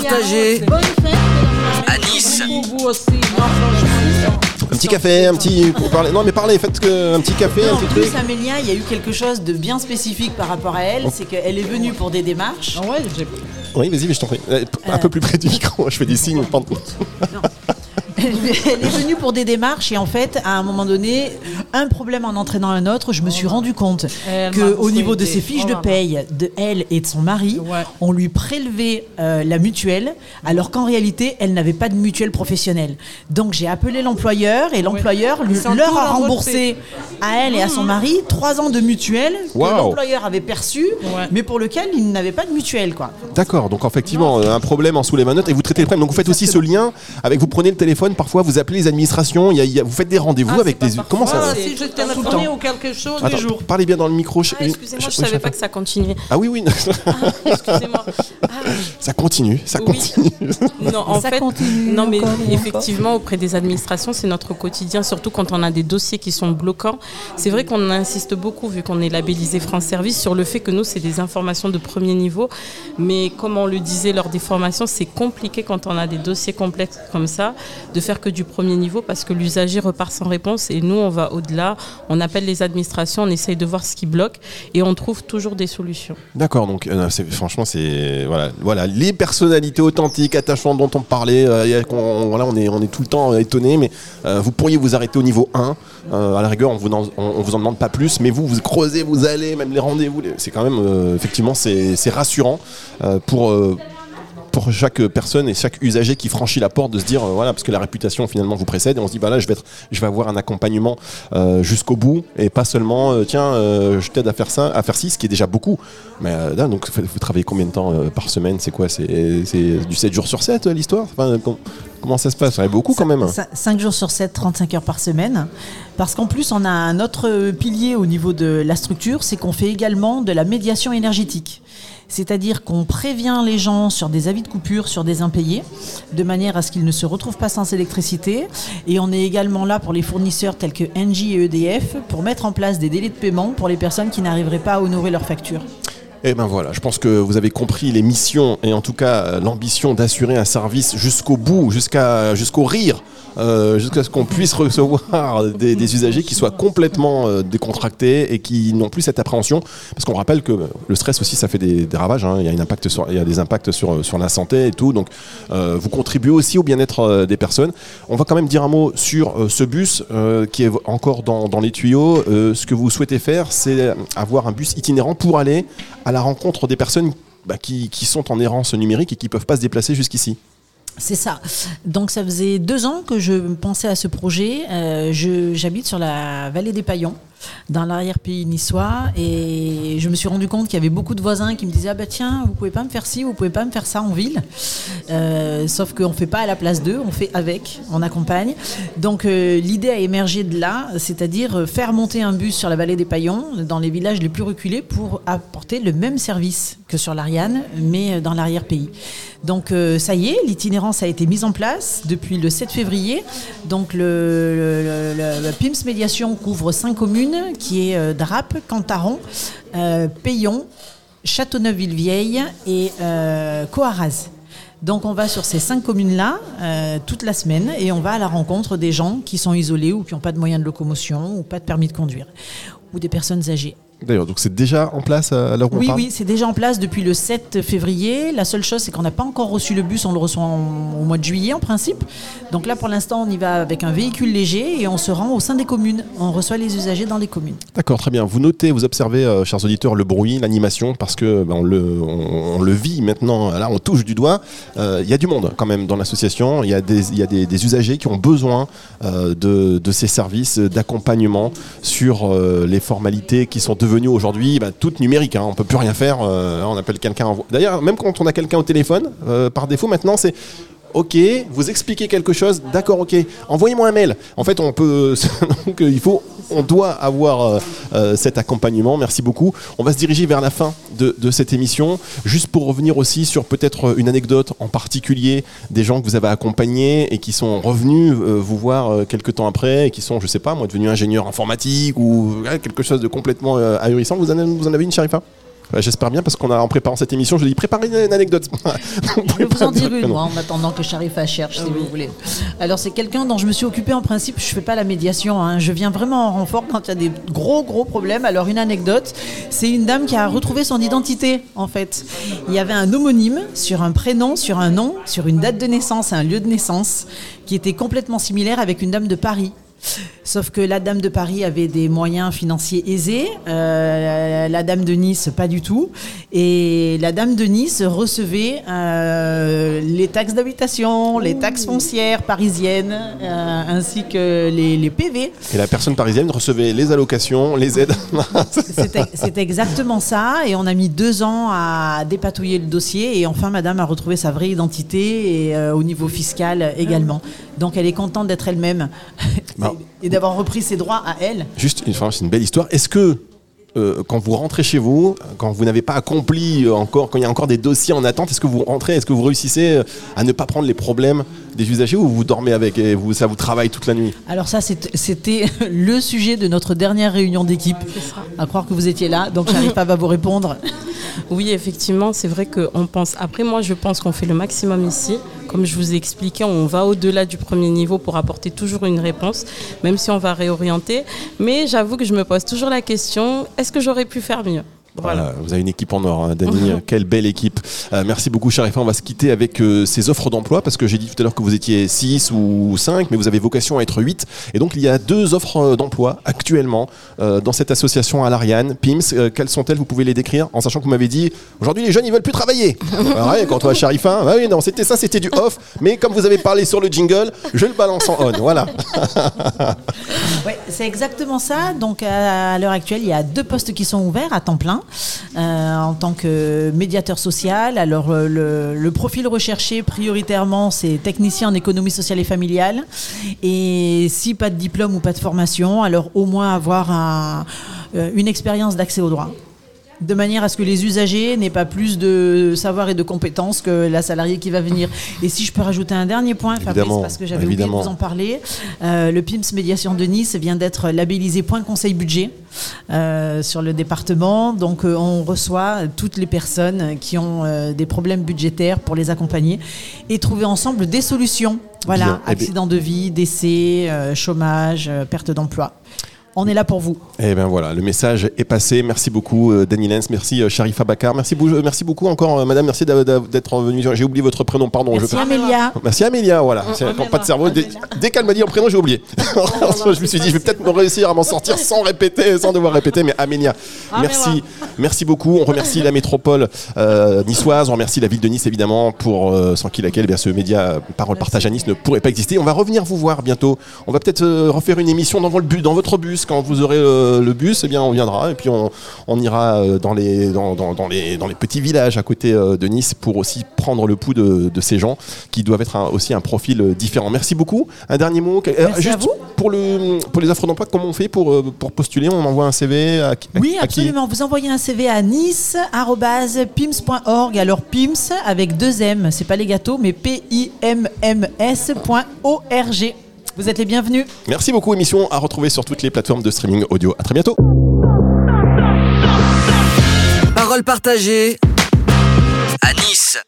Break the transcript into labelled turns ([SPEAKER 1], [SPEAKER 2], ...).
[SPEAKER 1] fête.
[SPEAKER 2] À Nice.
[SPEAKER 1] Pour vous aussi. Non, franchement,
[SPEAKER 3] Un petit café, un petit. Pour parler. Non, mais parlez, faites que un petit café, un
[SPEAKER 4] En
[SPEAKER 3] petit
[SPEAKER 4] plus,
[SPEAKER 3] truc.
[SPEAKER 4] Amélia, il y a eu quelque chose de bien spécifique par rapport à elle, c'est qu'elle est venue pour des démarches.
[SPEAKER 1] Ah ouais, j'ai
[SPEAKER 3] Oui, vas-y, mais je t'en prie. Euh, Un peu plus près du micro, je fais des signes. pardon.
[SPEAKER 4] Elle est venue pour des démarches et en fait, à un moment donné, un problème en entraînant un autre, je me suis rendu compte
[SPEAKER 1] Elle
[SPEAKER 4] que
[SPEAKER 1] m'a
[SPEAKER 4] au niveau de ses fiches de paye de elle et de son mari,
[SPEAKER 1] Ouais.
[SPEAKER 4] on lui prélevait euh, la mutuelle, alors qu'en réalité, elle n'avait pas de mutuelle professionnelle. Donc j'ai appelé l'employeur et l'employeur
[SPEAKER 1] sont
[SPEAKER 4] leur a remboursé à elle et à son mari trois ans de mutuelle que l'employeur avait perçu,
[SPEAKER 1] Ouais.
[SPEAKER 4] mais pour lequel il n'avait pas de mutuelle, quoi.
[SPEAKER 3] D'accord, donc effectivement, euh, un problème en sous les manottes et vous traitez le problème. Donc vous faites aussi ce lien avec, vous prenez le téléphone, parfois vous appelez les administrations, il y a- il y a- vous faites des rendez-vous
[SPEAKER 1] Ah,
[SPEAKER 3] avec des. Comment ça
[SPEAKER 1] Si je
[SPEAKER 4] Tout le
[SPEAKER 1] téléphonais
[SPEAKER 4] temps.
[SPEAKER 1] ou quelque chose,
[SPEAKER 3] Attends,
[SPEAKER 1] des jours.
[SPEAKER 3] parlez bien dans le micro.
[SPEAKER 5] Ah, excusez-moi, je
[SPEAKER 3] oui,
[SPEAKER 5] savais pas que ça continuait.
[SPEAKER 3] Ah oui, oui,
[SPEAKER 5] Excusez-moi. Ah,
[SPEAKER 3] ça continue, ça
[SPEAKER 5] Oui.
[SPEAKER 3] continue.
[SPEAKER 5] non, en
[SPEAKER 4] Ça
[SPEAKER 5] fait,
[SPEAKER 4] continue
[SPEAKER 5] non, mais
[SPEAKER 4] encore
[SPEAKER 5] effectivement, auprès des administrations, c'est notre quotidien, surtout quand on a des dossiers qui sont bloquants. C'est vrai qu'on insiste beaucoup, vu qu'on est labellisé France Service, sur le fait que nous, c'est des informations de premier niveau. Mais comme on le disait lors des formations, c'est compliqué quand on a des dossiers complexes comme ça, de faire que du premier niveau, parce que l'usager repart sans réponse. Et nous, on va au-delà, on appelle les administrations, on essaye de voir ce qui bloque, et on trouve toujours des solutions.
[SPEAKER 3] D'accord, donc euh, franchement, c'est voilà, voilà, les personnalités authentiques, attachantes dont on parlait. euh, qu'on- voilà, on est, on est tout le temps euh, étonné, mais vous pourriez vous arrêter au niveau 1. euh, à la rigueur, on vous, en, on, on vous en demande pas plus, mais vous, vous creusez, vous allez, même les rendez-vous. C'est quand même, effectivement, c'est rassurant pour. Pour chaque personne et chaque usager qui franchit la porte de se dire euh, voilà parce que la réputation finalement vous précède et on se dit bah là je vais être je vais avoir un accompagnement euh, jusqu'au bout et pas seulement euh, tiens je t'aide à faire ça à faire ci ce qui est déjà beaucoup. Mais donc vous travaillez combien de temps par semaine? C'est quoi? C'est du 7 jours sur 7 euh, l'histoire? Comment ça se passe? Beaucoup quand même.
[SPEAKER 4] 5 jours sur 7, 35 heures par semaine. Parce qu'en plus, on a un autre pilier au niveau de la structure, c'est qu'on fait également de la médiation énergétique. C'est-à-dire qu'on prévient les gens sur des avis de coupure, sur des impayés, de manière à ce qu'ils ne se retrouvent pas sans électricité. Et on est également là pour les fournisseurs tels que Engie et EDF pour mettre en place des délais de paiement pour les personnes qui n'arriveraient pas à honorer leurs factures.
[SPEAKER 3] Et ben voilà, je pense que vous avez compris les missions et en tout cas euh, l'ambition d'assurer un service jusqu'au bout, jusqu'à jusqu'au rire, euh, jusqu'à ce qu'on puisse recevoir des, usagers qui soient complètement euh, décontractés et qui n'ont plus cette appréhension. Parce qu'on rappelle que le stress aussi, ça fait des, ravages. hein. Il, y a un impact sur, il y a des impacts sur, sur la santé et tout. Donc vous contribuez aussi au bien-être des personnes. On va quand même dire un mot sur ce bus qui est encore dans, les tuyaux. Ce que vous souhaitez faire, c'est avoir un bus itinérant pour aller à la rencontre des personnes bah, qui, sont en errance numérique et qui ne peuvent pas se déplacer jusqu'ici.
[SPEAKER 4] C'est ça. Donc ça faisait deux ans que je pensais à ce projet. Euh, J'habite sur la vallée des Paillons, dans l'arrière-pays niçois, et je me suis rendu compte qu'il y avait beaucoup de voisins qui me disaient ah bah tiens vous pouvez pas me faire ci, vous pouvez pas me faire ça en ville. Euh, sauf qu'on fait pas à la place d'eux, on fait avec, on accompagne. Donc euh, l'idée a émergé de là, c'est-à-dire euh, faire monter un bus sur la vallée des Paillons, dans les villages les plus reculés, pour apporter le même service que sur l'Ariane, mais dans l'arrière-pays. Donc ça y est, l'itinérance a été mise en place depuis le 7 février. Donc le, PIMS Médiation couvre cinq communes, qui est euh, Drape, Cantaron, euh, Payon, Châteauneuf-Villevieille et euh, Coaraz. Donc on va sur ces cinq communes-là toute la semaine et on va à la rencontre des gens qui sont isolés ou qui n'ont pas de moyens de locomotion ou pas de permis de conduire ou des personnes âgées.
[SPEAKER 3] D'ailleurs, donc c'est déjà en place à l'heure où on
[SPEAKER 4] Oui,
[SPEAKER 3] parle
[SPEAKER 4] oui, c'est déjà en place depuis le 7 février. La seule chose, c'est qu'on n'a pas encore reçu le bus. On le reçoit en- au mois de juillet, en principe. Donc là, pour l'instant, on y va avec un véhicule léger et on se rend au sein des communes. On reçoit les usagers dans les communes.
[SPEAKER 3] D'accord, très bien. Vous notez, vous observez, euh, chers auditeurs, le bruit, l'animation, parce que ben, on, le, on, on le vit maintenant. Là, on touche du doigt. Euh, Il y a du monde quand même dans l'association. Il y a des, il y a des, des usagers qui ont besoin euh, de, de ces services d'accompagnement sur les formalités qui sont devenues aujourd'hui ben, toutes numériques. Hein. On peut plus rien faire. euh, on appelle quelqu'un. D'ailleurs, même quand on a quelqu'un au téléphone, euh, par défaut, maintenant, c'est Ok, vous expliquez quelque chose, d'accord, ok. Envoyez-moi un mail. En fait, on peut, donc euh, il faut, on doit avoir euh, euh, cet accompagnement. Merci beaucoup. On va se diriger vers la fin de, cette émission, juste pour revenir aussi sur peut-être une anecdote en particulier des gens que vous avez accompagnés et qui sont revenus euh, vous voir euh, quelques temps après et qui sont, je sais pas, moi, devenus ingénieurs informatiques ou quelque chose de complètement euh, ahurissant. Vous en avez, vous en avez une, Sharifa? J'espère bien parce qu'on a en préparant cette émission, je dis préparez une, une anecdote.
[SPEAKER 4] Je vais vous en dire une, moi, en attendant que Sharifa cherche, si vous voulez. Alors, c'est quelqu'un dont je me suis occupée en principe. Je fais pas la médiation. hein. Je viens vraiment en renfort quand il y a des gros, gros problèmes. Alors, une anecdote, c'est une dame qui a retrouvé son identité, en fait. Il y avait un homonyme sur un prénom, sur un nom, sur une date de naissance, un lieu de naissance, qui était complètement similaire avec une dame de Paris. Sauf que la dame de Paris avait des moyens financiers aisés, euh, la dame de Nice pas du tout, et la dame de Nice recevait euh, les taxes d'habitation, les taxes foncières parisiennes, euh, ainsi que les, les PV.
[SPEAKER 3] Et la personne parisienne recevait les allocations, les aides.
[SPEAKER 4] C'était exactement ça, et on a mis deux ans à dépatouiller le dossier, et enfin Madame a retrouvé sa vraie identité, et euh, au niveau fiscal également. Donc elle est contente d'être elle-même
[SPEAKER 3] Bon.
[SPEAKER 4] Et d'avoir repris ses droits à elle.
[SPEAKER 3] Juste, c'est une belle histoire. Est-ce que euh, quand vous rentrez chez vous, quand vous n'avez pas accompli euh, encore, quand il y a encore des dossiers en attente, est-ce que vous rentrez, est-ce que vous réussissez euh, à ne pas prendre les problèmes des usagers ou vous dormez avec et vous, ça vous travaille toute la nuit?
[SPEAKER 4] Alors ça, c'était le sujet de notre dernière réunion d'équipe. À croire que vous étiez là, donc j'arrive pas à vous répondre.
[SPEAKER 5] Oui, effectivement, c'est vrai qu'on pense. Après, moi, je pense qu'on fait le maximum ici. Comme je vous ai expliqué, on va au-delà du premier niveau pour apporter toujours une réponse, même si on va réorienter. Mais j'avoue que je me pose toujours la question est-ce que j'aurais pu faire mieux?
[SPEAKER 3] Voilà, vous avez une équipe en or, hein, Dani. Quelle belle équipe. Euh, merci beaucoup, Sharifa. On va se quitter avec euh, ces offres d'emploi parce que j'ai dit tout à l'heure que vous étiez 6 ou 5, mais vous avez vocation à être 8. Et donc, il y a deux offres euh, d'emploi actuellement euh, dans cette association à l'Ariane, PIMS. Euh, quelles sont-elles? Vous pouvez les décrire en sachant que vous m'avez dit aujourd'hui, les jeunes, ils veulent plus travailler. Ouais, quand on va Sharifa, ah oui, non, c'était ça, c'était du off. Mais comme vous avez parlé sur le jingle, je le balance en on. Voilà.
[SPEAKER 4] C'est exactement ça. Donc à, l'heure actuelle, il y a deux postes qui sont ouverts à temps plein euh, en tant que médiateur social. Alors euh, le, profil recherché prioritairement, c'est technicien en économie sociale et familiale. Et si pas de diplôme ou pas de formation, alors au moins avoir euh, une expérience d'accès au droit. De manière à ce que les usagers n'aient pas plus de savoir et de compétences que la salariée qui va venir. Et si je peux rajouter un dernier point, Fabrice,
[SPEAKER 3] Évidemment,
[SPEAKER 4] parce que j'avais oublié de vous en parler, euh, le PIMS Médiation de Nice vient d'être labellisé Point Conseil Budget euh, sur le département. Donc euh, on reçoit toutes les personnes qui ont des problèmes budgétaires pour les accompagner et trouver ensemble des solutions. Voilà,
[SPEAKER 3] Bien. Eh
[SPEAKER 4] accident de vie, décès, chômage, perte d'emploi. On est là pour vous.
[SPEAKER 3] Et ben voilà, le message est passé. Merci beaucoup, euh, Danny Lenz. Merci, euh, Sharifa Bakar. Merci, euh, merci beaucoup encore, euh, madame. Merci d'être venue. J'ai oublié votre prénom, pardon.
[SPEAKER 4] Merci
[SPEAKER 3] Je-
[SPEAKER 4] Amélia.
[SPEAKER 3] Merci Amélia, voilà. Pas de cerveau. Dès, dès qu'elle m'a dit le prénom, j'ai oublié. je me suis dit, je vais peut-être me réussir à m'en sortir sans répéter, sans devoir répéter. Mais Amélia, merci, merci beaucoup. On remercie la métropole euh, niçoise. On remercie la ville de Nice évidemment pour euh, sans qui laquelle eh bien, ce média Parole Partage à Nice ne pourrait pas exister. On va revenir vous voir bientôt. On va peut-être euh, refaire une émission dans, le bus, dans votre bus quand vous aurez euh, le bus. Eh bien, on viendra et puis on, on ira euh, dans les dans, dans- dans les dans les petits villages à côté euh, de Nice pour aussi prendre le pouls de, de ces gens qui doivent être un- aussi un profil différent. Merci beaucoup. Un dernier mot.
[SPEAKER 4] À
[SPEAKER 3] juste
[SPEAKER 4] vous.
[SPEAKER 3] pour le pour les offres d'emploi, comment on fait pour pour postuler? On envoie un CV à, à-
[SPEAKER 4] Oui,
[SPEAKER 3] à qui?
[SPEAKER 4] absolument. Vous envoyez un CV à nice@pims.org. Alors Pims avec deux M, c'est pas les gâteaux, mais P I M M S.org. Vous êtes les bienvenus.
[SPEAKER 3] Merci beaucoup. Émission à retrouver sur toutes les plateformes de streaming audio. À très bientôt.
[SPEAKER 1] Parole partagée à Nice.